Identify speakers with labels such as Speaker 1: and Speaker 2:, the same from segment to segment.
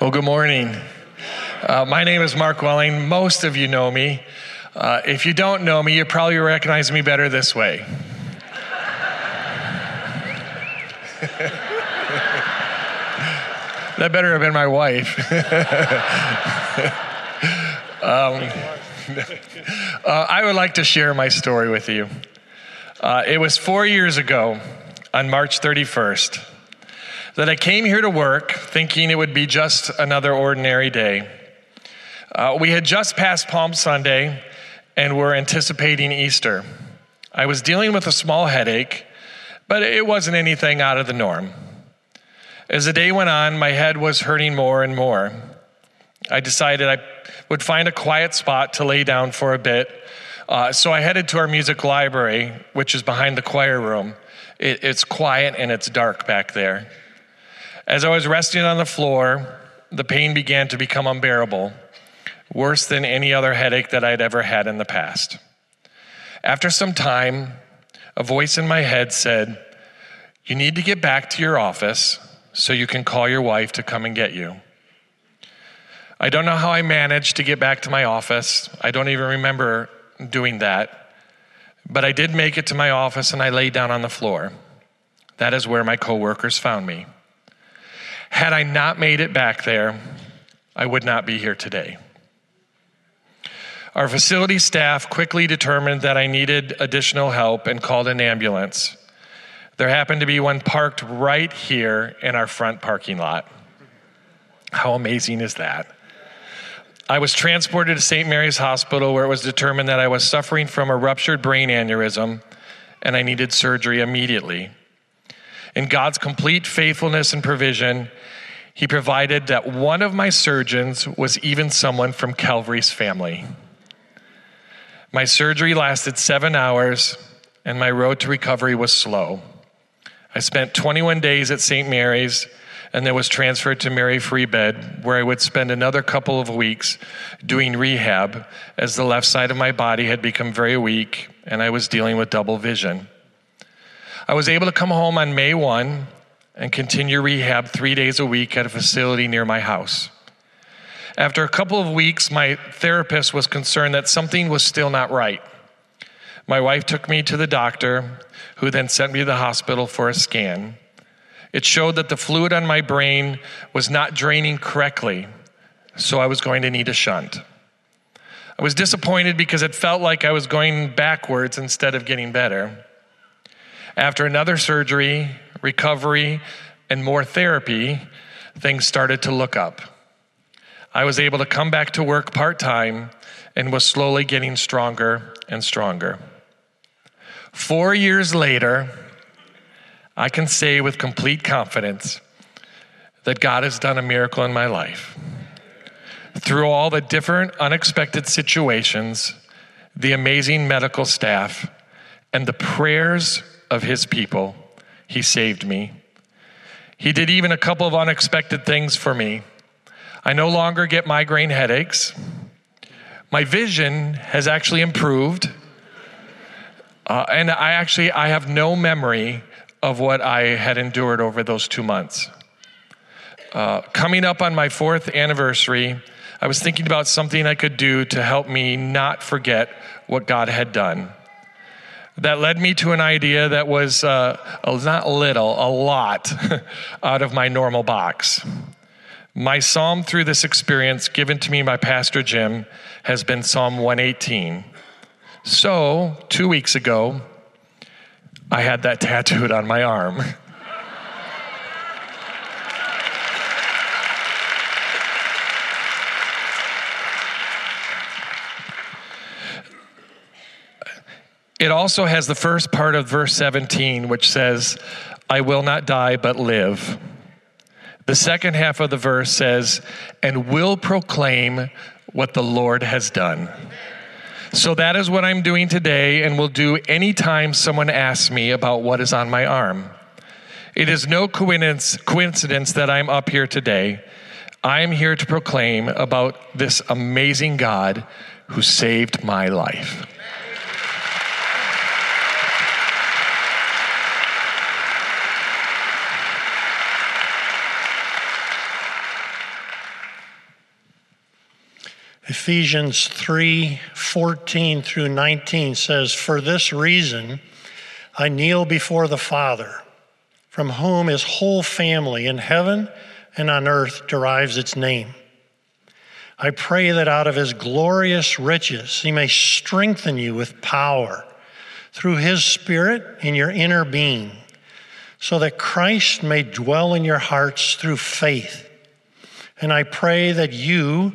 Speaker 1: Well, good morning. Uh, my name is Mark Welling. Most of you know me. Uh, if you don't know me, you probably recognize me better this way. that better have been my wife. um, uh, I would like to share my story with you. Uh, it was four years ago, on March 31st, that I came here to work thinking it would be just another ordinary day. Uh, we had just passed Palm Sunday and were anticipating Easter. I was dealing with a small headache, but it wasn't anything out of the norm. As the day went on, my head was hurting more and more. I decided I would find a quiet spot to lay down for a bit. Uh, so I headed to our music library, which is behind the choir room. It, it's quiet and it's dark back there. As I was resting on the floor, the pain began to become unbearable, worse than any other headache that I'd ever had in the past. After some time, a voice in my head said, You need to get back to your office so you can call your wife to come and get you. I don't know how I managed to get back to my office. I don't even remember doing that. But I did make it to my office and I laid down on the floor. That is where my coworkers found me. Had I not made it back there, I would not be here today. Our facility staff quickly determined that I needed additional help and called an ambulance. There happened to be one parked right here in our front parking lot. How amazing is that? I was transported to St. Mary's Hospital where it was determined that I was suffering from a ruptured brain aneurysm and I needed surgery immediately. In God's complete faithfulness and provision, He provided that one of my surgeons was even someone from Calvary's family. My surgery lasted seven hours, and my road to recovery was slow. I spent 21 days at St. Mary's and then was transferred to Mary Free Bed, where I would spend another couple of weeks doing rehab as the left side of my body had become very weak and I was dealing with double vision. I was able to come home on May 1 and continue rehab three days a week at a facility near my house. After a couple of weeks, my therapist was concerned that something was still not right. My wife took me to the doctor, who then sent me to the hospital for a scan. It showed that the fluid on my brain was not draining correctly, so I was going to need a shunt. I was disappointed because it felt like I was going backwards instead of getting better. After another surgery, recovery, and more therapy, things started to look up. I was able to come back to work part time and was slowly getting stronger and stronger. Four years later, I can say with complete confidence that God has done a miracle in my life. Through all the different unexpected situations, the amazing medical staff, and the prayers of his people, he saved me. He did even a couple of unexpected things for me. I no longer get migraine headaches. My vision has actually improved. Uh, and I actually I have no memory of what I had endured over those two months. Uh, coming up on my fourth anniversary, I was thinking about something I could do to help me not forget what God had done that led me to an idea that was uh, not little, a lot out of my normal box. My psalm through this experience, given to me by Pastor Jim, has been Psalm 118. So, two weeks ago, I had that tattooed on my arm. It also has the first part of verse 17, which says, I will not die but live. The second half of the verse says, and will proclaim what the Lord has done. So that is what I'm doing today and will do anytime someone asks me about what is on my arm. It is no coincidence that I'm up here today. I am here to proclaim about this amazing God who saved my life.
Speaker 2: Ephesians 3 14 through 19 says, For this reason I kneel before the Father, from whom his whole family in heaven and on earth derives its name. I pray that out of his glorious riches he may strengthen you with power through his Spirit in your inner being, so that Christ may dwell in your hearts through faith. And I pray that you,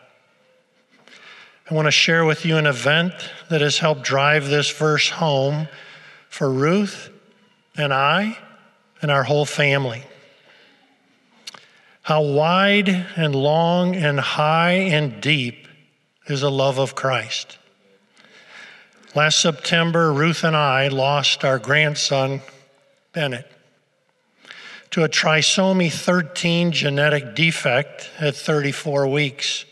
Speaker 2: I want to share with you an event that has helped drive this verse home for Ruth and I and our whole family. How wide and long and high and deep is the love of Christ. Last September, Ruth and I lost our grandson, Bennett, to a trisomy 13 genetic defect at 34 weeks.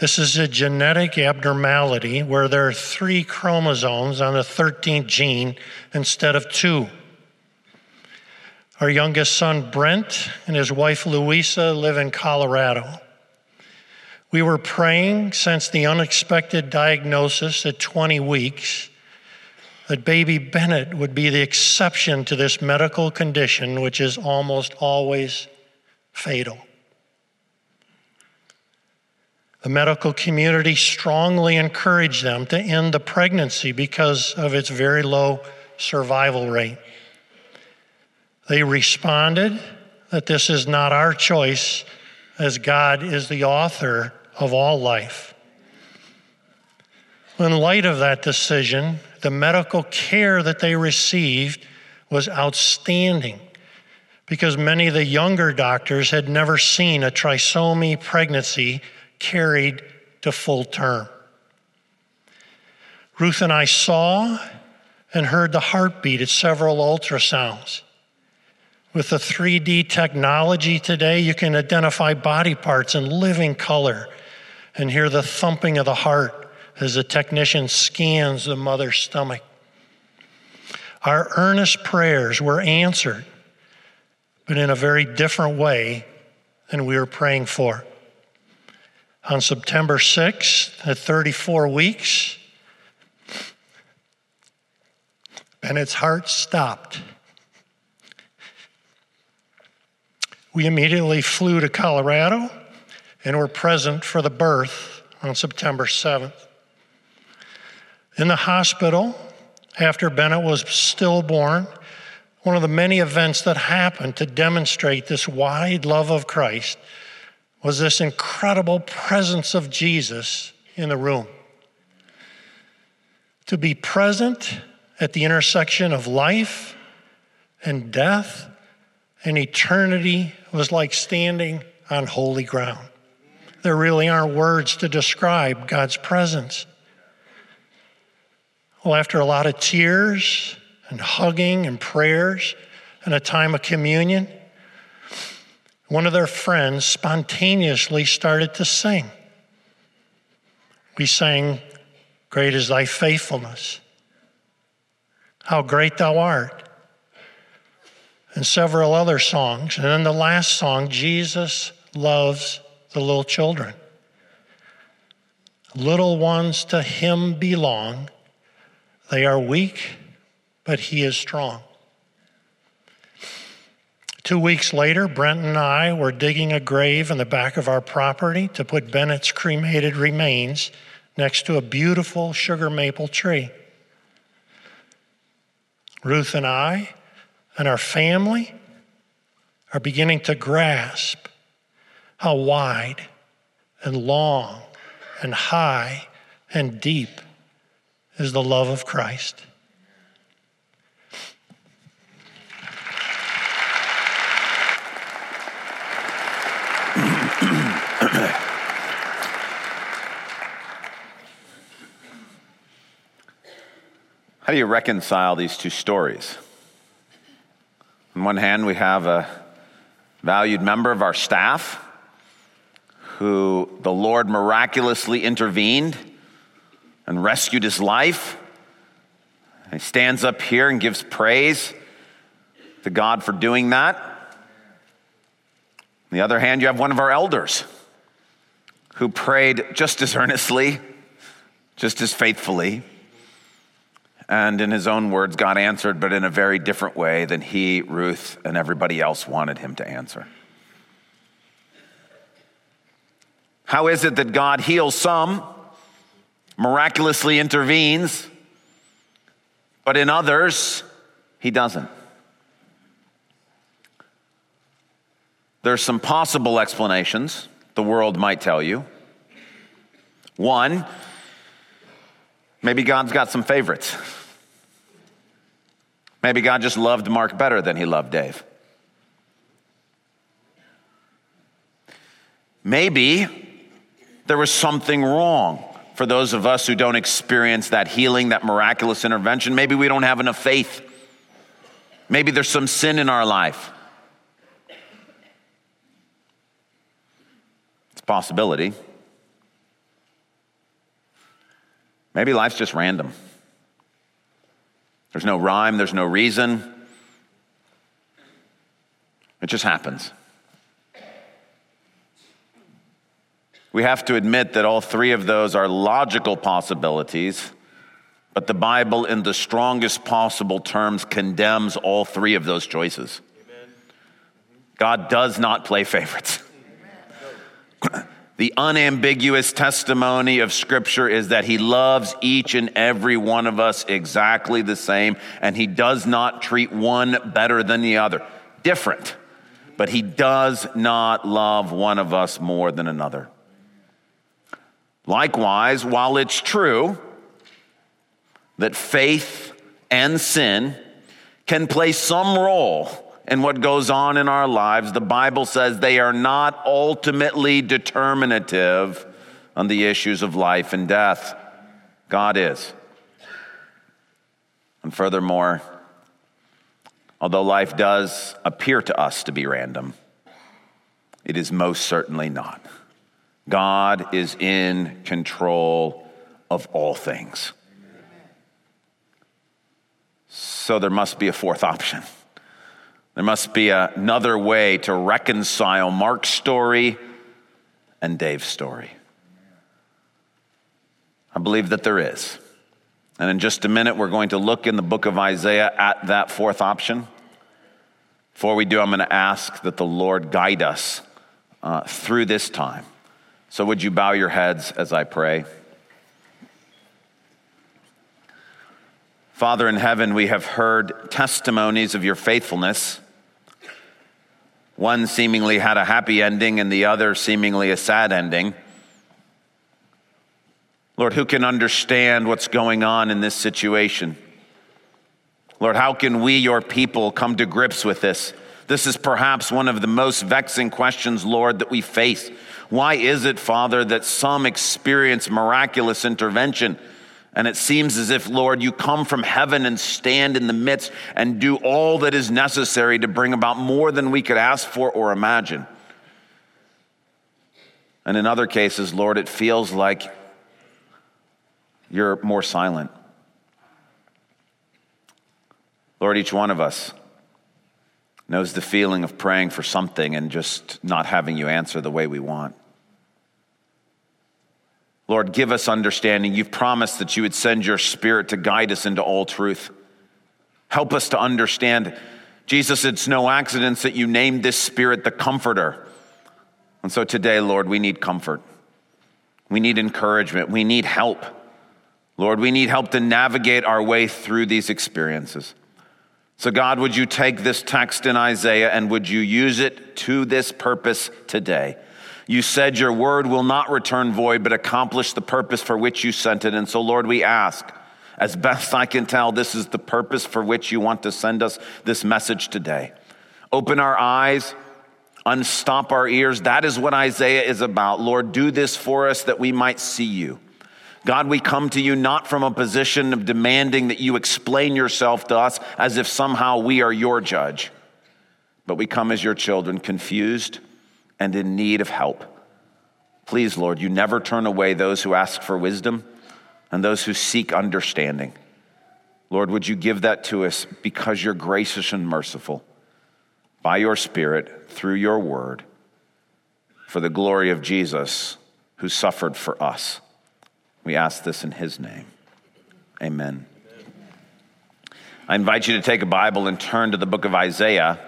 Speaker 2: This is a genetic abnormality where there are three chromosomes on the 13th gene instead of two. Our youngest son, Brent, and his wife, Louisa, live in Colorado. We were praying since the unexpected diagnosis at 20 weeks that baby Bennett would be the exception to this medical condition, which is almost always fatal. The medical community strongly encouraged them to end the pregnancy because of its very low survival rate. They responded that this is not our choice, as God is the author of all life. In light of that decision, the medical care that they received was outstanding because many of the younger doctors had never seen a trisomy pregnancy carried to full term. Ruth and I saw and heard the heartbeat at several ultrasounds. With the 3D technology today, you can identify body parts in living color and hear the thumping of the heart as the technician scans the mother's stomach. Our earnest prayers were answered, but in a very different way than we were praying for. On September 6th, at 34 weeks, Bennett's heart stopped. We immediately flew to Colorado and were present for the birth on September 7th. In the hospital, after Bennett was stillborn, one of the many events that happened to demonstrate this wide love of Christ was this incredible presence of Jesus in the room. To be present at the intersection of life and death and eternity was like standing on holy ground. There really aren't words to describe God's presence. Well, after a lot of tears and hugging and prayers and a time of communion, one of their friends spontaneously started to sing. We sang, Great is thy faithfulness. How great thou art. And several other songs. And then the last song, Jesus loves the little children. Little ones to him belong. They are weak, but he is strong. Two weeks later, Brent and I were digging a grave in the back of our property to put Bennett's cremated remains next to a beautiful sugar maple tree. Ruth and I and our family are beginning to grasp how wide and long and high and deep is the love of Christ.
Speaker 3: How do you reconcile these two stories? On one hand, we have a valued member of our staff who the Lord miraculously intervened and rescued his life. He stands up here and gives praise to God for doing that. On the other hand, you have one of our elders who prayed just as earnestly, just as faithfully. And in his own words, God answered, but in a very different way than he, Ruth, and everybody else wanted him to answer. How is it that God heals some, miraculously intervenes, but in others, he doesn't? There's some possible explanations the world might tell you. One, maybe God's got some favorites. Maybe God just loved Mark better than he loved Dave. Maybe there was something wrong for those of us who don't experience that healing, that miraculous intervention. Maybe we don't have enough faith. Maybe there's some sin in our life. It's a possibility. Maybe life's just random. There's no rhyme, there's no reason. It just happens. We have to admit that all three of those are logical possibilities, but the Bible, in the strongest possible terms, condemns all three of those choices. Amen. God does not play favorites. the unambiguous testimony of Scripture is that He loves each and every one of us exactly the same, and He does not treat one better than the other. Different, but He does not love one of us more than another. Likewise, while it's true that faith and sin can play some role and what goes on in our lives, the Bible says they are not ultimately determinative on the issues of life and death. God is. And furthermore, although life does appear to us to be random, it is most certainly not. God is in control of all things. So there must be a fourth option. There must be another way to reconcile Mark's story and Dave's story. I believe that there is. And in just a minute, we're going to look in the book of Isaiah at that fourth option. Before we do, I'm going to ask that the Lord guide us uh, through this time. So, would you bow your heads as I pray? Father in heaven, we have heard testimonies of your faithfulness. One seemingly had a happy ending and the other seemingly a sad ending. Lord, who can understand what's going on in this situation? Lord, how can we, your people, come to grips with this? This is perhaps one of the most vexing questions, Lord, that we face. Why is it, Father, that some experience miraculous intervention and it seems as if, Lord, you come from heaven and stand in the midst and do all that is necessary to bring about more than we could ask for or imagine. And in other cases, Lord, it feels like you're more silent. Lord, each one of us knows the feeling of praying for something and just not having you answer the way we want. Lord, give us understanding. You've promised that you would send your spirit to guide us into all truth. Help us to understand. Jesus, it's no accident that you named this spirit the comforter. And so today, Lord, we need comfort. We need encouragement. We need help. Lord, we need help to navigate our way through these experiences. So, God, would you take this text in Isaiah and would you use it to this purpose today? You said your word will not return void, but accomplish the purpose for which you sent it. And so, Lord, we ask, as best I can tell, this is the purpose for which you want to send us this message today. Open our eyes, unstop our ears. That is what Isaiah is about. Lord, do this for us that we might see you. God, we come to you not from a position of demanding that you explain yourself to us as if somehow we are your judge, but we come as your children, confused and in need of help. Please, Lord, you never turn away those who ask for wisdom and those who seek understanding. Lord, would you give that to us because you're gracious and merciful by your Spirit through your word for the glory of Jesus who suffered for us. We ask this in his name. Amen. I invite you to take a Bible and turn to the book of Isaiah,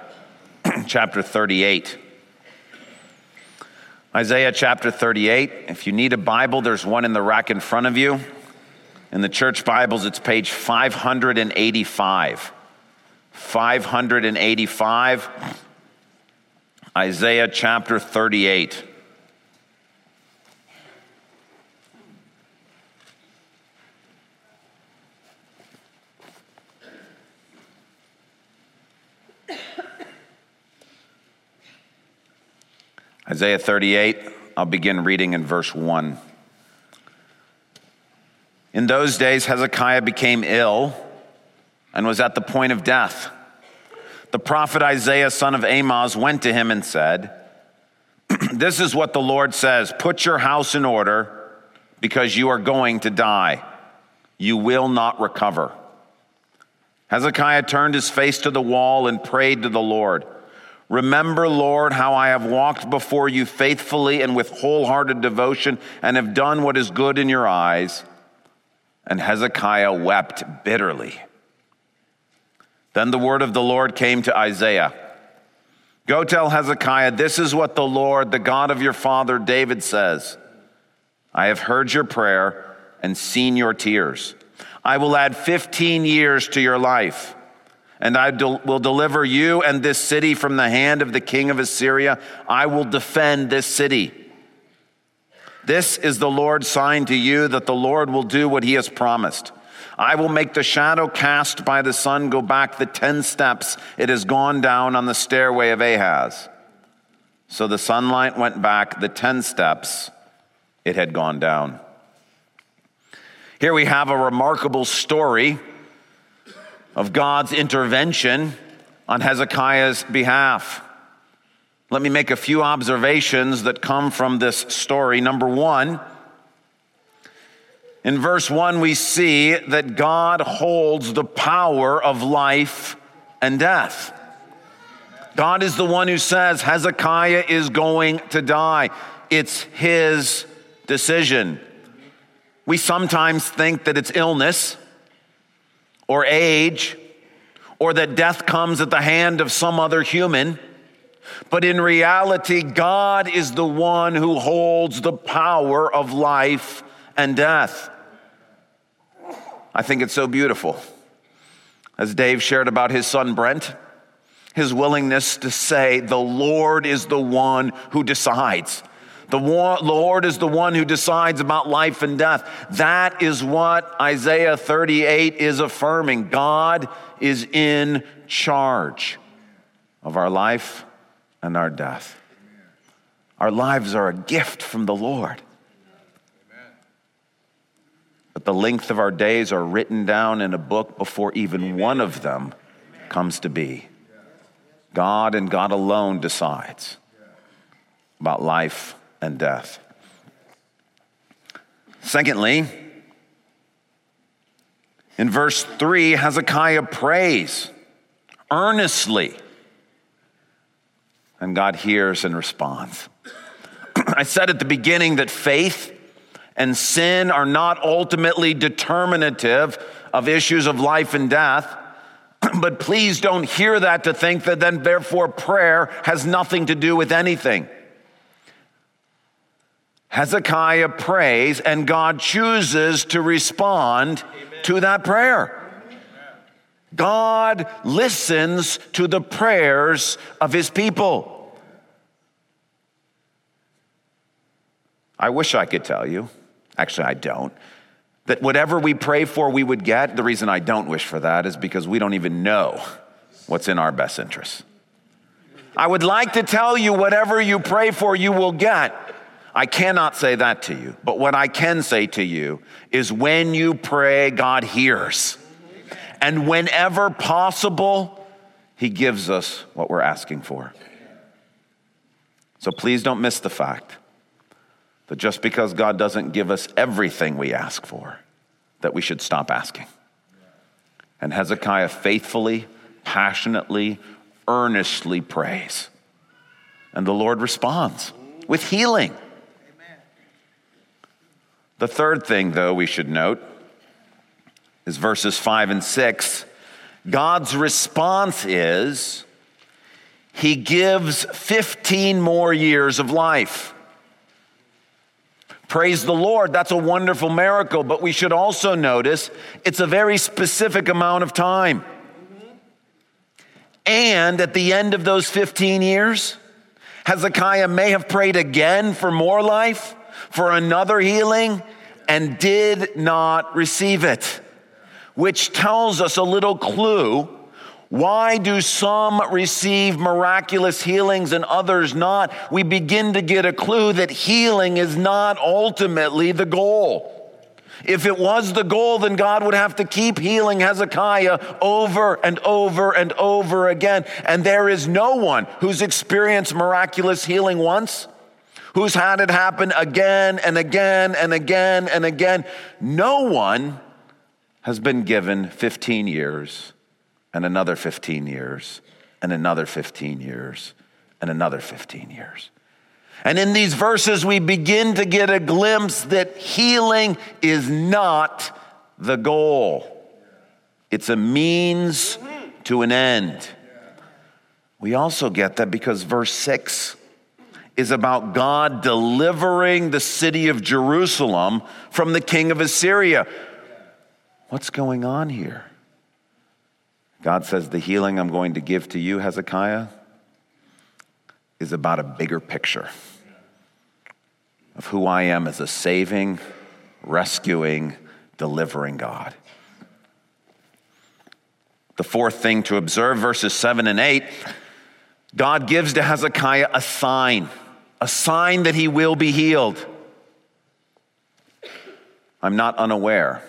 Speaker 3: chapter 38. Isaiah chapter 38. If you need a Bible, there's one in the rack in front of you. In the church Bibles, it's page 585. 585. Isaiah chapter 38. Isaiah 38, I'll begin reading in verse 1. In those days, Hezekiah became ill and was at the point of death. The prophet Isaiah, son of Amoz, went to him and said, This is what the Lord says Put your house in order because you are going to die. You will not recover. Hezekiah turned his face to the wall and prayed to the Lord. Remember, Lord, how I have walked before you faithfully and with wholehearted devotion and have done what is good in your eyes. And Hezekiah wept bitterly. Then the word of the Lord came to Isaiah Go tell Hezekiah, this is what the Lord, the God of your father David, says I have heard your prayer and seen your tears. I will add 15 years to your life and I will deliver you and this city from the hand of the king of Assyria. I will defend this city. This is the Lord's sign to you that the Lord will do what he has promised. I will make the shadow cast by the sun go back the 10 steps it has gone down on the stairway of Ahaz. So the sunlight went back the 10 steps it had gone down. Here we have a remarkable story of God's intervention on Hezekiah's behalf. Let me make a few observations that come from this story. Number one, in verse one, we see that God holds the power of life and death. God is the one who says Hezekiah is going to die. It's his decision. We sometimes think that it's illness or age or that death comes at the hand of some other human. But in reality, God is the one who holds the power of life and death. I think it's so beautiful. As Dave shared about his son Brent, his willingness to say, The Lord is the one who decides. The Lord is the one who decides about life and death. That is what Isaiah 38 is affirming. God is in charge of our life and our death. Our lives are a gift from the Lord. But the length of our days are written down in a book before even one of them comes to be. God and God alone decides about life and death. Secondly, in verse 3, Hezekiah prays earnestly, and God hears and responds. I said at the beginning that faith and sin are not ultimately determinative of issues of life and death. But please don't hear that to think that then, therefore, prayer has nothing to do with anything. Hezekiah prays, and God chooses to respond Amen. to that prayer. God listens to the prayers of his people. I wish I could tell you, actually, I don't, that whatever we pray for, we would get. The reason I don't wish for that is because we don't even know what's in our best interest. I would like to tell you whatever you pray for, you will get. I cannot say that to you, but what I can say to you is when you pray, God hears. And whenever possible, He gives us what we're asking for. So please don't miss the fact that just because God doesn't give us everything we ask for, that we should stop asking. And Hezekiah faithfully, passionately, earnestly prays. And the Lord responds with healing. The third thing, though, we should note is verses 5 and 6. God's response is He gives 15 more years of life. Praise the Lord, that's a wonderful miracle, but we should also notice it's a very specific amount of time. And at the end of those 15 years, Hezekiah may have prayed again for more life, for another healing, and did not receive it, which tells us a little clue. Why do some receive miraculous healings and others not? We begin to get a clue that healing is not ultimately the goal. If it was the goal, then God would have to keep healing Hezekiah over and over and over again. And there is no one who's experienced miraculous healing once, who's had it happen again and again and again and again. No one has been given 15 years and another 15 years and another 15 years and another 15 years. And in these verses, we begin to get a glimpse that healing is not the goal, it's a means to an end. We also get that because verse 6 is about God delivering the city of Jerusalem from the king of Assyria. What's going on here? God says, The healing I'm going to give to you, Hezekiah, is about a bigger picture of who I am as a saving, rescuing, delivering God. The fourth thing to observe, verses 7 and 8, God gives to Hezekiah a sign, a sign that he will be healed. I'm not unaware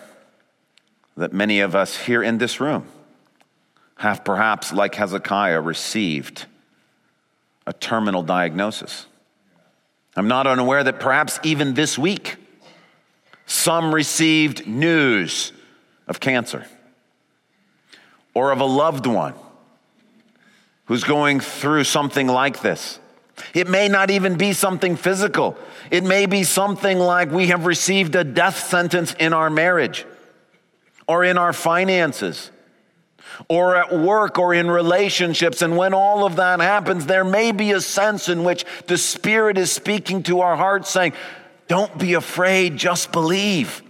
Speaker 3: that many of us here in this room have perhaps, like Hezekiah, received a terminal diagnosis. I'm not unaware that perhaps even this week, some received news of cancer or of a loved one who's going through something like this. It may not even be something physical. It may be something like we have received a death sentence in our marriage or in our finances or at work or in relationships. And when all of that happens, there may be a sense in which the Spirit is speaking to our hearts saying, Don't be afraid, just believe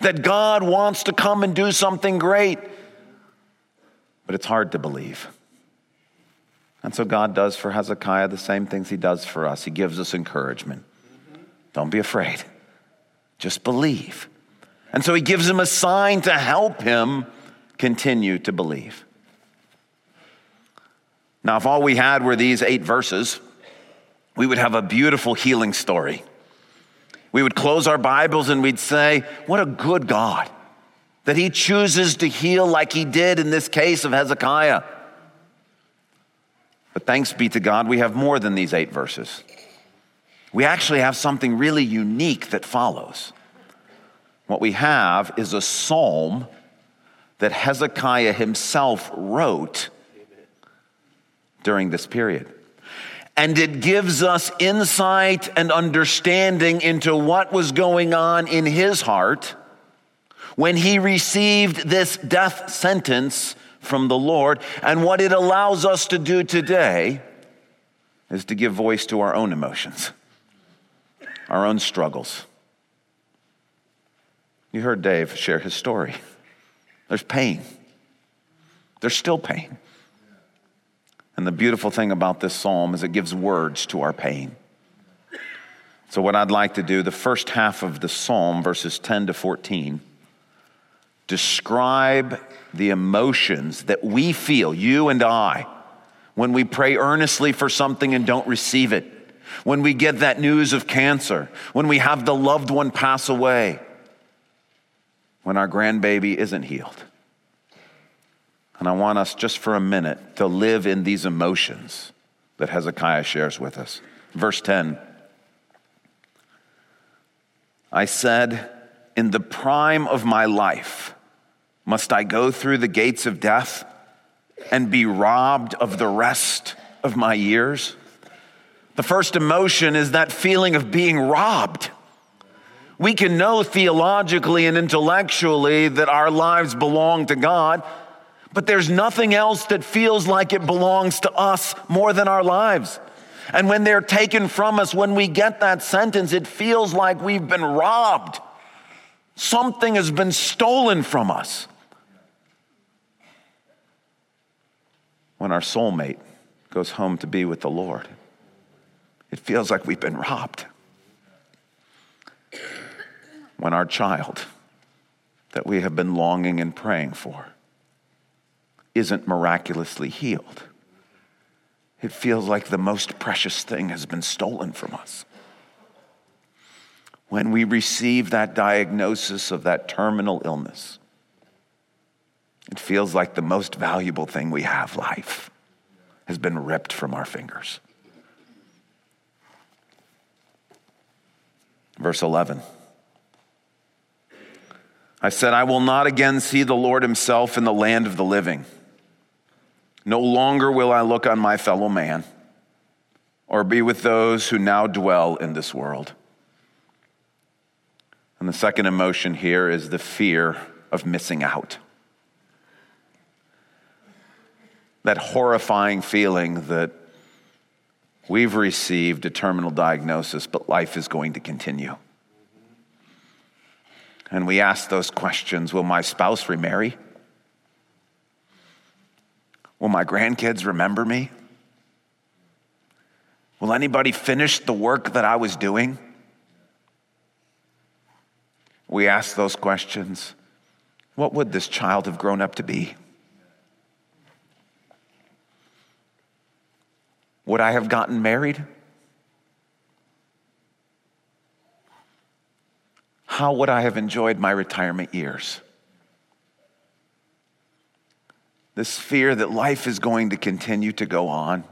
Speaker 3: that God wants to come and do something great. But it's hard to believe. And so God does for Hezekiah the same things he does for us. He gives us encouragement. Don't be afraid, just believe. And so he gives him a sign to help him continue to believe. Now, if all we had were these eight verses, we would have a beautiful healing story. We would close our Bibles and we'd say, What a good God that He chooses to heal like He did in this case of Hezekiah. But thanks be to God, we have more than these eight verses. We actually have something really unique that follows. What we have is a psalm that Hezekiah himself wrote during this period. And it gives us insight and understanding into what was going on in his heart when he received this death sentence from the Lord. And what it allows us to do today is to give voice to our own emotions, our own struggles. You heard Dave share his story. There's pain. There's still pain. And the beautiful thing about this psalm is it gives words to our pain. So, what I'd like to do, the first half of the psalm, verses 10 to 14, describe the emotions that we feel, you and I, when we pray earnestly for something and don't receive it. when we get that news of cancer, when we have the loved one pass away, when our grandbaby isn't healed. And I want us just for a minute to live in these emotions that Hezekiah shares with us. Verse 10 I said, In the prime of my life, must I go through the gates of death and be robbed of the rest of my years? The first emotion is that feeling of being robbed. We can know theologically and intellectually that our lives belong to God, but there's nothing else that feels like it belongs to us more than our lives. And when they're taken from us, when we get that sentence, it feels like we've been robbed. Something has been stolen from us. When our soulmate goes home to be with the Lord, it feels like we've been robbed. When our child that we have been longing and praying for isn't miraculously healed it feels like the most precious thing has been stolen from us. When we receive that diagnosis of that terminal illness, it feels like the most valuable thing we have, life, has been ripped from our fingers. Verse 11. I said, I will not again see the Lord himself in the land of the living. No longer will I look on my fellow man or be with those who now dwell in this world. And the second emotion here is the fear of missing out. That horrifying feeling that we've received a terminal diagnosis, but life is going to continue. And we ask those questions Will my spouse remarry? Will my grandkids remember me? Will anybody finish the work that I was doing? We ask those questions. What would this child have grown up to be? Would I have gotten married? How would I have enjoyed my retirement years? this fear that life is going to continue to go on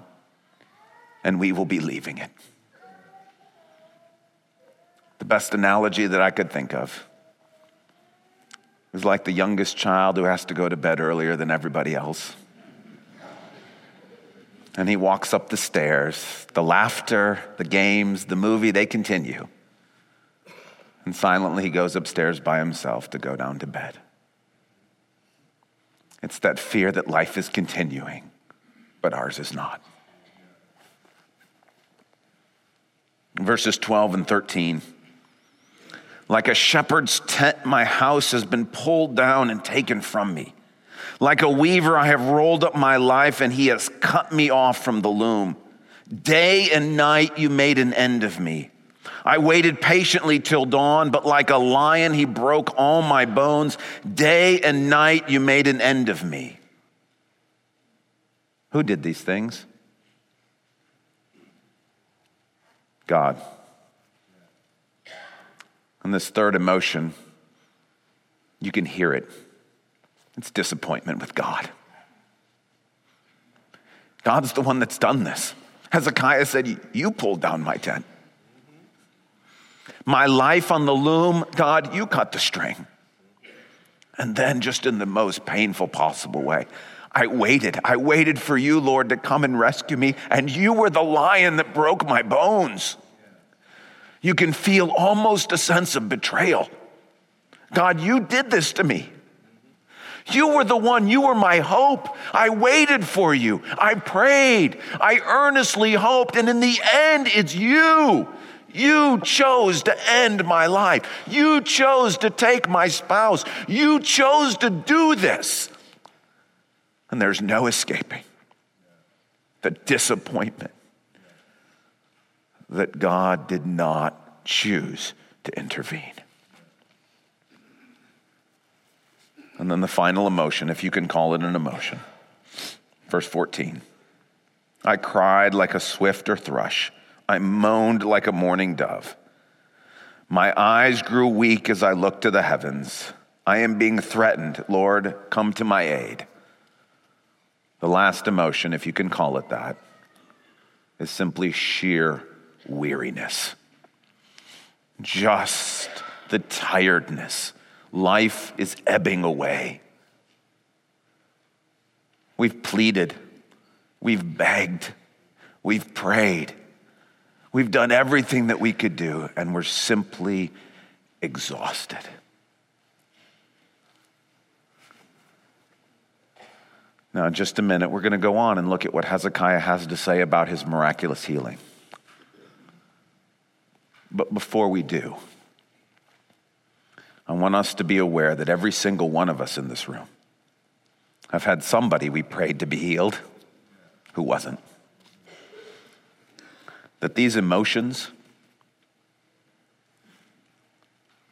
Speaker 3: and we will be leaving it. The best analogy that I could think of is like the youngest child who has to go to bed earlier than everybody else. And he walks up the stairs. The laughter, the games, the movie, they continue. And silently he goes upstairs by himself to go down to bed. It's that fear that life is continuing, but ours is not. Verses 12 and 13. Like a shepherd's tent, my house has been pulled down and taken from me. Like a weaver, I have rolled up my life, and he has cut me off from the loom. Day and night, you made an end of me. I waited patiently till dawn, but like a lion, he broke all my bones. Day and night, you made an end of me. Who did these things? God. And this third emotion, you can hear it. It's disappointment with God. God's the one that's done this. Hezekiah said, You pulled down my tent my life on the loom, God, you cut the string. And then, just in the most painful possible way, I waited. I waited for you, Lord, to come and rescue me, and you were the lion that broke my bones. You can feel almost a sense of betrayal. God, you did this to me. You were the one, you were my hope. I waited for you. I prayed. I earnestly hoped. And in the end, it's you you chose to end my life. You chose to take my spouse. You chose to do this. And there's no escaping the disappointment that God did not choose to intervene. And then the final emotion, if you can call it an emotion. Verse 14 I cried like a swifter thrush I moaned like a mourning dove. My eyes grew weak as I looked to the heavens. I am being threatened. Lord, come to my aid. The last emotion, if you can call it that, is simply sheer weariness. Just the tiredness. Life is ebbing away. We've pleaded, we've begged, we've prayed, we've done everything that we could do, and we're simply exhausted. Now, in just a minute, we're going to go on and look at what Hezekiah has to say about his miraculous healing. But before we do, I want us to be aware that every single one of us in this room have had somebody we prayed to be healed who wasn't. That these emotions,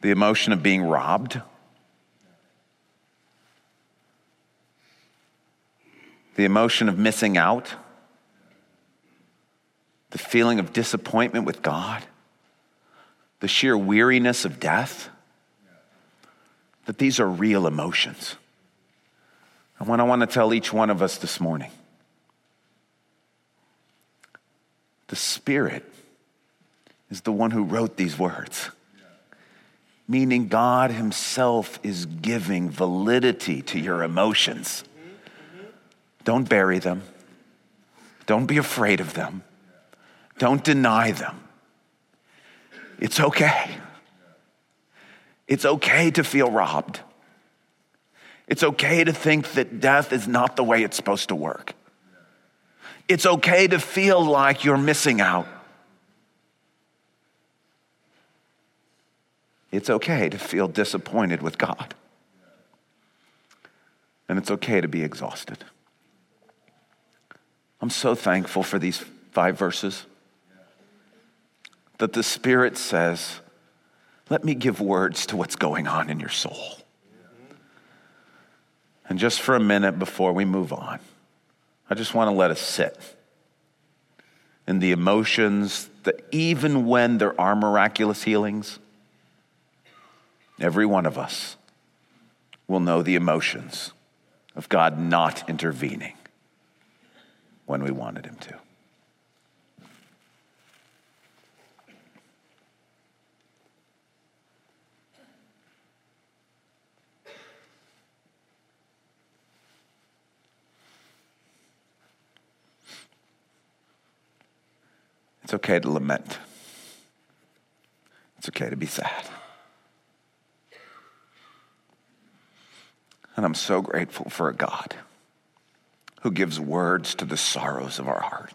Speaker 3: the emotion of being robbed, the emotion of missing out, the feeling of disappointment with God, the sheer weariness of death, that these are real emotions. And what I want to tell each one of us this morning the Spirit is the one who wrote these words, meaning God Himself is giving validity to your emotions. Don't bury them. Don't be afraid of them. Don't deny them. It's okay. It's okay to feel robbed. It's okay to think that death is not the way it's supposed to work. It's okay to feel like you're missing out. It's okay to feel disappointed with God. And it's okay to be exhausted. I'm so thankful for these five verses that the Spirit says, Let me give words to what's going on in your soul. And just for a minute before we move on, I just want to let us sit in the emotions that even when there are miraculous healings, every one of us will know the emotions of God not intervening when we wanted Him to. It's okay to lament. It's okay to be sad. And I'm so grateful for a God who gives words to the sorrows of our heart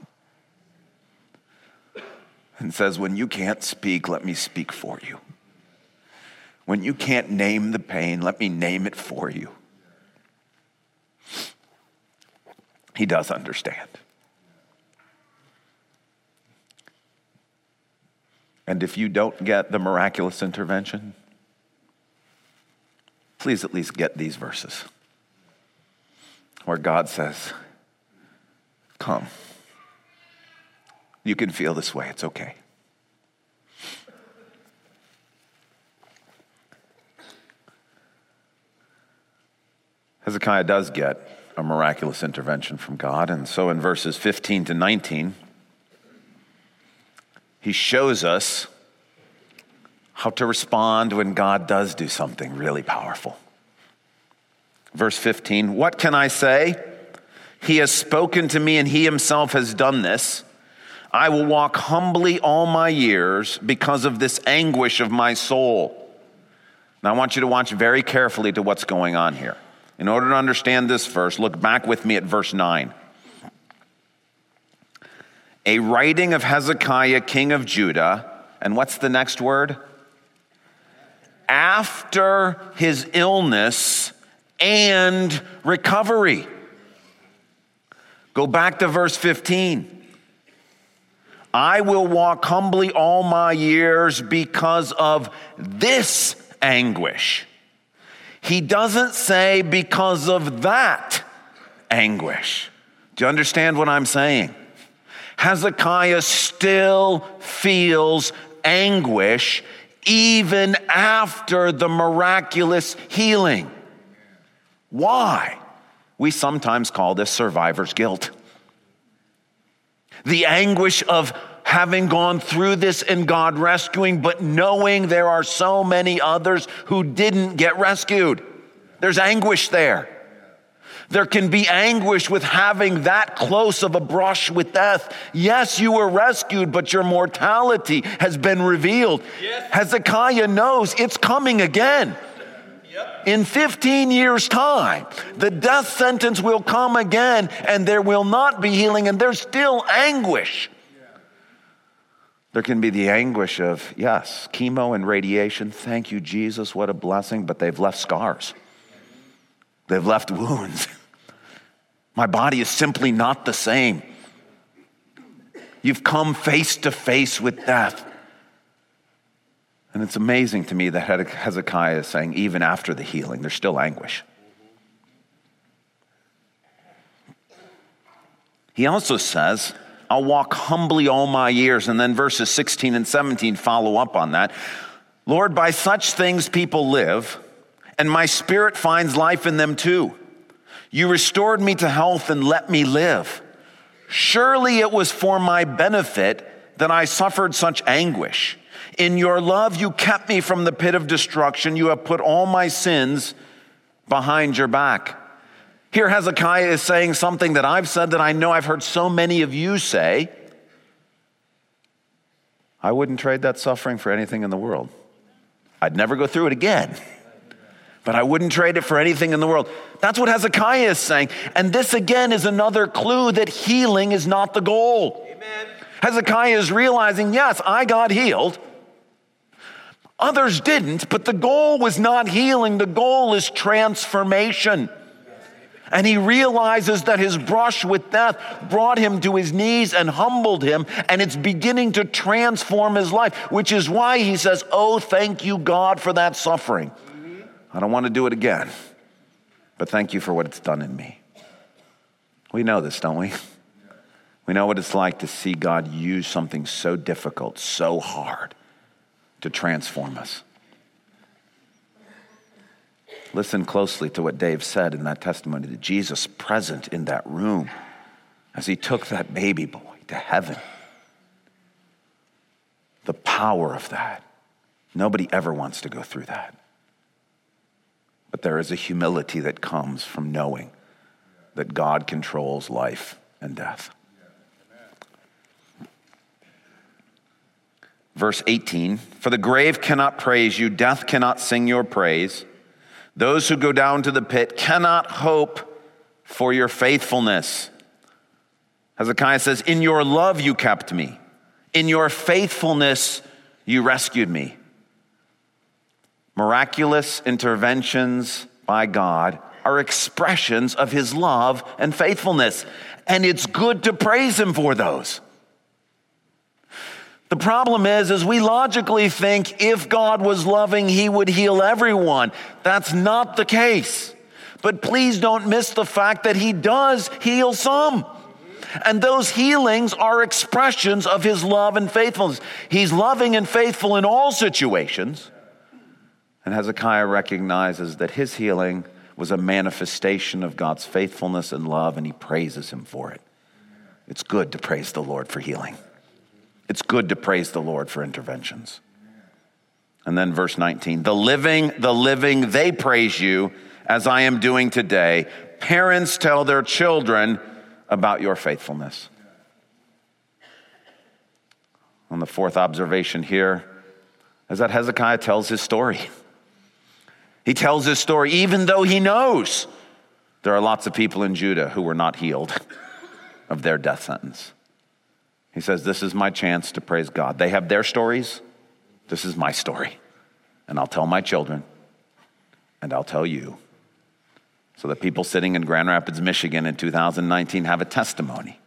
Speaker 3: and says, When you can't speak, let me speak for you. When you can't name the pain, let me name it for you. He does understand. And if you don't get the miraculous intervention, please at least get these verses where God says, Come. You can feel this way, it's okay. Hezekiah does get a miraculous intervention from God, and so in verses 15 to 19, he shows us how to respond when God does do something really powerful. Verse 15 What can I say? He has spoken to me, and he himself has done this. I will walk humbly all my years because of this anguish of my soul. Now, I want you to watch very carefully to what's going on here. In order to understand this verse, look back with me at verse 9 a writing of Hezekiah, king of Judah. And what's the next word? After his illness and recovery. Go back to verse 15. I will walk humbly all my years because of this anguish. He doesn't say because of that anguish. Do you understand what I'm saying? Hezekiah still feels anguish even after the miraculous healing. Why? We sometimes call this survivor's guilt. The anguish of having gone through this and God rescuing, but knowing there are so many others who didn't get rescued. There's anguish there. There can be anguish with having that close of a brush with death. Yes, you were rescued, but your mortality has been revealed. Yes. Hezekiah knows it's coming again. In 15 years' time, the death sentence will come again, and there will not be healing, and there's still anguish. There can be the anguish of, yes, chemo and radiation. Thank you, Jesus. What a blessing. But they've left scars, they've left wounds. My body is simply not the same. You've come face to face with death. And it's amazing to me that Hezekiah is saying, even after the healing, there's still anguish. He also says, I'll walk humbly all my years. And then verses 16 and 17 follow up on that. Lord, by such things people live, and my spirit finds life in them too. You restored me to health and let me live. Surely it was for my benefit that I suffered such anguish. In your love, you kept me from the pit of destruction. You have put all my sins behind your back. Here, Hezekiah is saying something that I've said that I know I've heard so many of you say. I wouldn't trade that suffering for anything in the world. I'd never go through it again but I wouldn't trade it for anything in the world. That's what Hezekiah is saying. And this again is another clue that healing is not the goal. Amen. Hezekiah is realizing, yes, I got healed. Others didn't, but the goal was not healing, the goal is transformation. And he realizes that his brush with death brought him to his knees and humbled him, and it's beginning to transform his life, which is why he says, Oh, thank you, God, for that suffering. I don't want to do it again, but thank you for what it's done in me. We know this, don't we? We know what it's like to see God use something so difficult, so hard to transform us. Listen closely to what Dave said in that testimony to Jesus present in that room as he took that baby boy to heaven. The power of that. Nobody ever wants to go through that. But there is a humility that comes from knowing that God controls life and death. Verse 18 For the grave cannot praise you, death cannot sing your praise. Those who go down to the pit cannot hope for your faithfulness. Hezekiah says, In your love you kept me, in your faithfulness you rescued me. Miraculous interventions by God are expressions of his love and faithfulness, and it's good to praise him for those. The problem is, is we logically think if God was loving, he would heal everyone. That's not the case. But please don't miss the fact that he does heal some. And those healings are expressions of his love and faithfulness. He's loving and faithful in all situations. And Hezekiah recognizes that his healing was a manifestation of God's faithfulness and love, and he praises him for it. It's good to praise the Lord for healing. It's good to praise the Lord for interventions. And then verse 19 the living, the living, they praise you as I am doing today. Parents tell their children about your faithfulness. On the fourth observation here is that Hezekiah tells his story. He tells his story even though he knows there are lots of people in Judah who were not healed of their death sentence. He says, This is my chance to praise God. They have their stories. This is my story. And I'll tell my children, and I'll tell you, so that people sitting in Grand Rapids, Michigan in 2019 have a testimony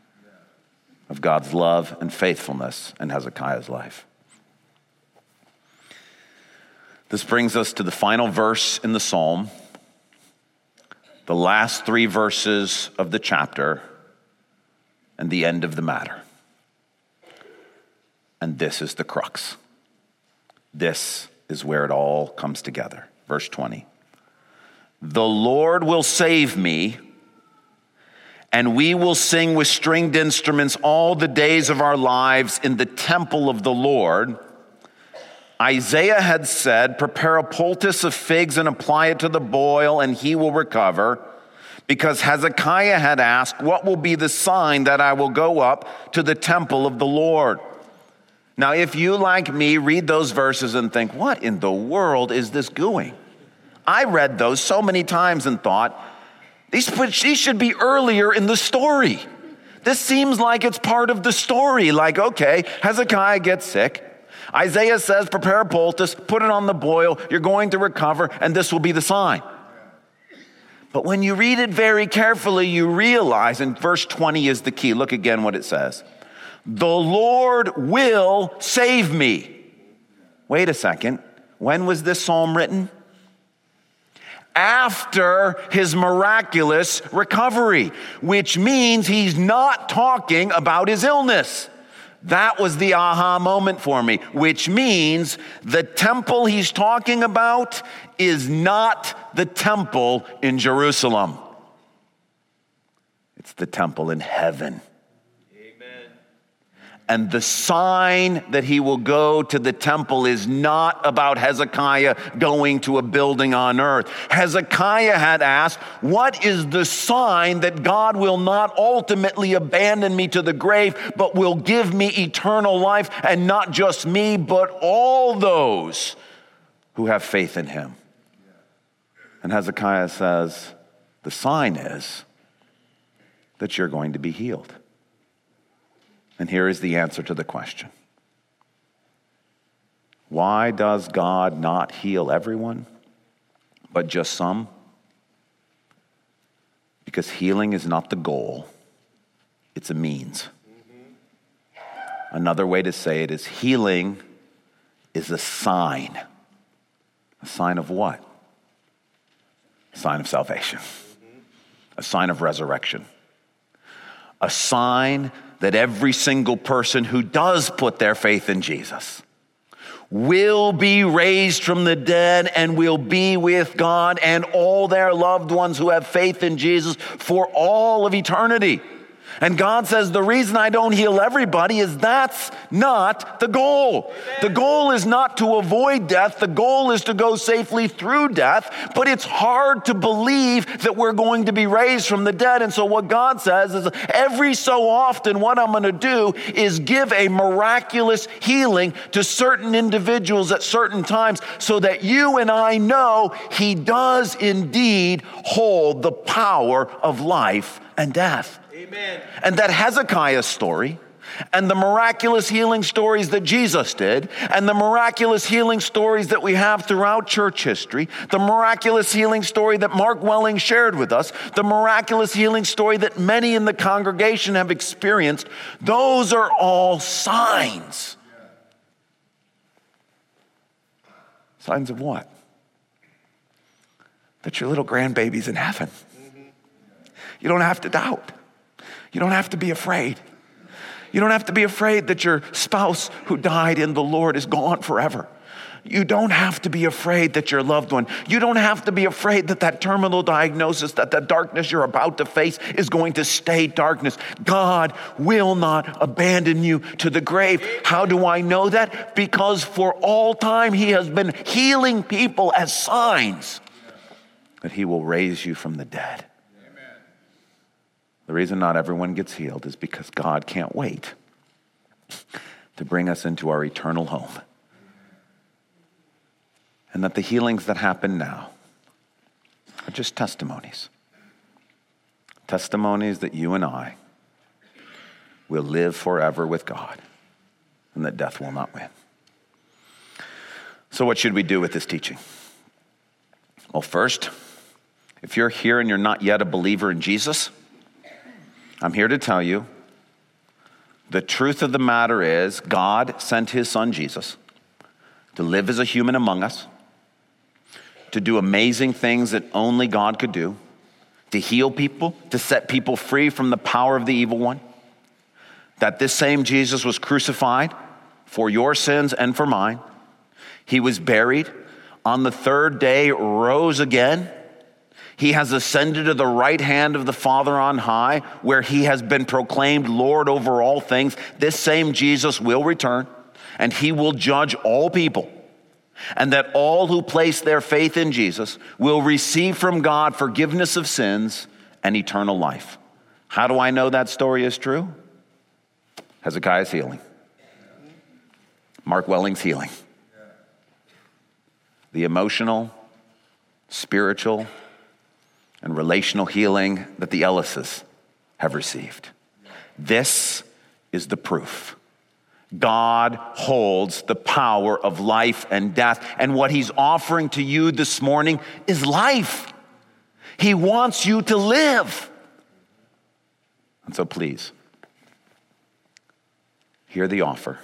Speaker 3: of God's love and faithfulness in Hezekiah's life. This brings us to the final verse in the psalm, the last three verses of the chapter, and the end of the matter. And this is the crux. This is where it all comes together. Verse 20. The Lord will save me, and we will sing with stringed instruments all the days of our lives in the temple of the Lord. Isaiah had said, Prepare a poultice of figs and apply it to the boil, and he will recover. Because Hezekiah had asked, What will be the sign that I will go up to the temple of the Lord? Now, if you, like me, read those verses and think, What in the world is this doing? I read those so many times and thought, these, these should be earlier in the story. This seems like it's part of the story. Like, okay, Hezekiah gets sick. Isaiah says, prepare a poultice, put it on the boil, you're going to recover, and this will be the sign. But when you read it very carefully, you realize, and verse 20 is the key. Look again what it says The Lord will save me. Wait a second. When was this psalm written? After his miraculous recovery, which means he's not talking about his illness. That was the aha moment for me, which means the temple he's talking about is not the temple in Jerusalem, it's the temple in heaven. And the sign that he will go to the temple is not about Hezekiah going to a building on earth. Hezekiah had asked, What is the sign that God will not ultimately abandon me to the grave, but will give me eternal life, and not just me, but all those who have faith in him? And Hezekiah says, The sign is that you're going to be healed. And here is the answer to the question Why does God not heal everyone, but just some? Because healing is not the goal, it's a means. Mm-hmm. Another way to say it is healing is a sign. A sign of what? A sign of salvation, mm-hmm. a sign of resurrection, a sign that every single person who does put their faith in Jesus will be raised from the dead and will be with God and all their loved ones who have faith in Jesus for all of eternity. And God says, the reason I don't heal everybody is that's not the goal. Amen. The goal is not to avoid death, the goal is to go safely through death. But it's hard to believe that we're going to be raised from the dead. And so, what God says is, every so often, what I'm going to do is give a miraculous healing to certain individuals at certain times so that you and I know He does indeed hold the power of life and death. Amen. And that Hezekiah story and the miraculous healing stories that Jesus did, and the miraculous healing stories that we have throughout church history, the miraculous healing story that Mark Welling shared with us, the miraculous healing story that many in the congregation have experienced, those are all signs. Signs of what? That your little grandbaby's in heaven. You don't have to doubt. You don't have to be afraid. You don't have to be afraid that your spouse who died in the Lord is gone forever. You don't have to be afraid that your loved one, you don't have to be afraid that that terminal diagnosis, that the darkness you're about to face is going to stay darkness. God will not abandon you to the grave. How do I know that? Because for all time He has been healing people as signs that He will raise you from the dead. The reason not everyone gets healed is because God can't wait to bring us into our eternal home. And that the healings that happen now are just testimonies. Testimonies that you and I will live forever with God and that death will not win. So, what should we do with this teaching? Well, first, if you're here and you're not yet a believer in Jesus, I'm here to tell you the truth of the matter is God sent his son Jesus to live as a human among us, to do amazing things that only God could do, to heal people, to set people free from the power of the evil one. That this same Jesus was crucified for your sins and for mine. He was buried. On the third day, rose again. He has ascended to the right hand of the Father on high, where he has been proclaimed Lord over all things. This same Jesus will return, and he will judge all people. And that all who place their faith in Jesus will receive from God forgiveness of sins and eternal life. How do I know that story is true? Hezekiah's healing, Mark Welling's healing. The emotional, spiritual, and relational healing that the Ellises have received. This is the proof. God holds the power of life and death. And what He's offering to you this morning is life. He wants you to live. And so please, hear the offer.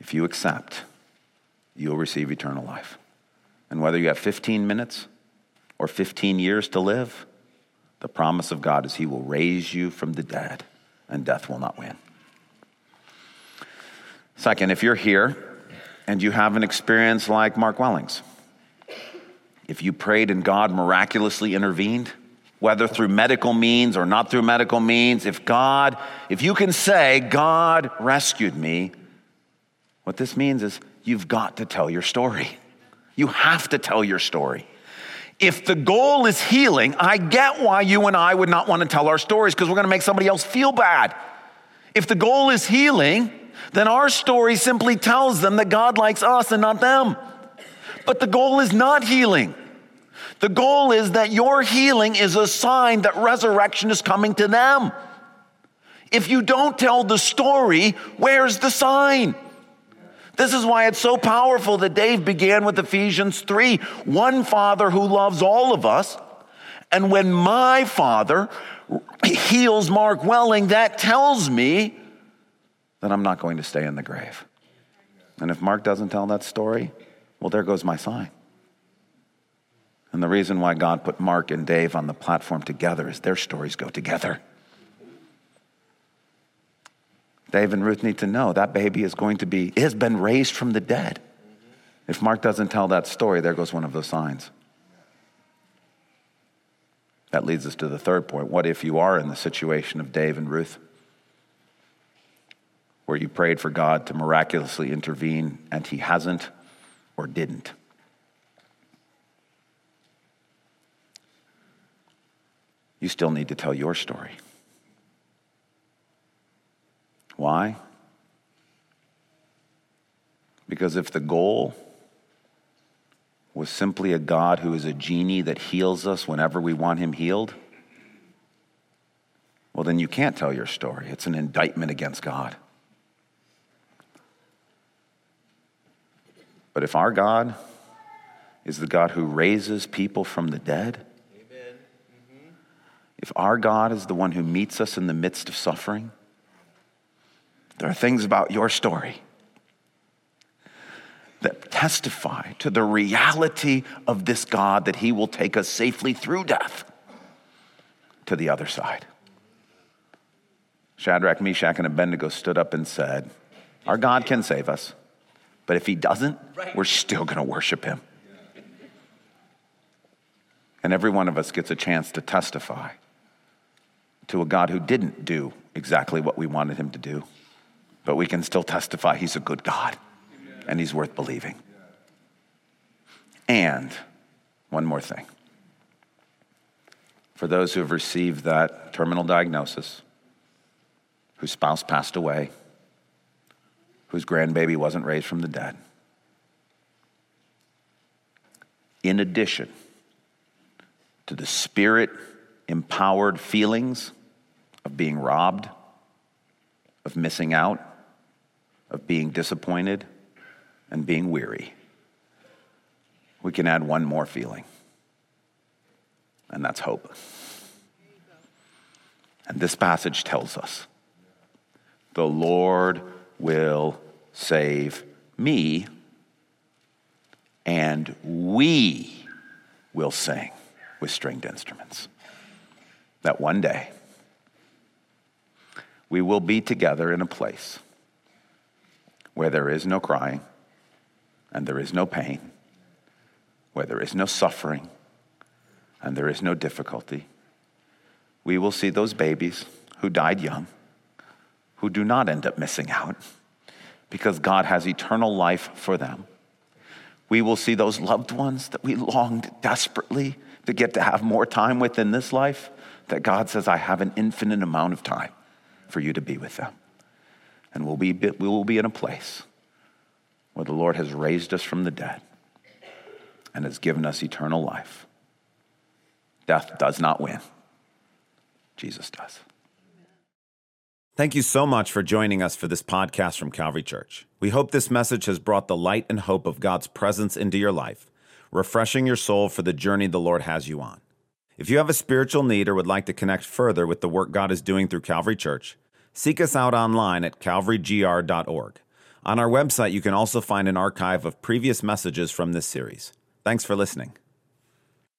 Speaker 3: If you accept, you'll receive eternal life. And whether you have 15 minutes or 15 years to live, the promise of God is He will raise you from the dead and death will not win. Second, if you're here and you have an experience like Mark Wellings, if you prayed and God miraculously intervened, whether through medical means or not through medical means, if God, if you can say, God rescued me, what this means is you've got to tell your story. You have to tell your story. If the goal is healing, I get why you and I would not want to tell our stories because we're going to make somebody else feel bad. If the goal is healing, then our story simply tells them that God likes us and not them. But the goal is not healing. The goal is that your healing is a sign that resurrection is coming to them. If you don't tell the story, where's the sign? This is why it's so powerful that Dave began with Ephesians 3 one Father who loves all of us. And when my Father heals Mark Welling, that tells me that I'm not going to stay in the grave. And if Mark doesn't tell that story, well, there goes my sign. And the reason why God put Mark and Dave on the platform together is their stories go together. Dave and Ruth need to know that baby is going to be, It has been raised from the dead. If Mark doesn't tell that story, there goes one of those signs. That leads us to the third point. What if you are in the situation of Dave and Ruth, where you prayed for God to miraculously intervene and he hasn't or didn't? You still need to tell your story. Why? Because if the goal was simply a God who is a genie that heals us whenever we want him healed, well, then you can't tell your story. It's an indictment against God. But if our God is the God who raises people from the dead, mm-hmm. if our God is the one who meets us in the midst of suffering, there are things about your story that testify to the reality of this God that He will take us safely through death to the other side. Shadrach, Meshach, and Abednego stood up and said, Our God can save us, but if He doesn't, we're still going to worship Him. And every one of us gets a chance to testify to a God who didn't do exactly what we wanted Him to do but we can still testify he's a good God and he's worth believing. And one more thing for those who have received that terminal diagnosis, whose spouse passed away, whose grandbaby wasn't raised from the dead, in addition to the spirit empowered feelings of being robbed, of missing out, of being disappointed and being weary, we can add one more feeling, and that's hope. And this passage tells us the Lord will save me, and we will sing with stringed instruments. That one day we will be together in a place where there is no crying and there is no pain, where there is no suffering and there is no difficulty. We will see those babies who died young, who do not end up missing out because God has eternal life for them. We will see those loved ones that we longed desperately to get to have more time with in this life, that God says, I have an infinite amount of time for you to be with them. And we'll be, we will be in a place where the Lord has raised us from the dead and has given us eternal life. Death does not win, Jesus does.
Speaker 4: Thank you so much for joining us for this podcast from Calvary Church. We hope this message has brought the light and hope of God's presence into your life, refreshing your soul for the journey the Lord has you on. If you have a spiritual need or would like to connect further with the work God is doing through Calvary Church, seek us out online at calvarygr.org. On our website, you can also find an archive of previous messages from this series. Thanks for listening.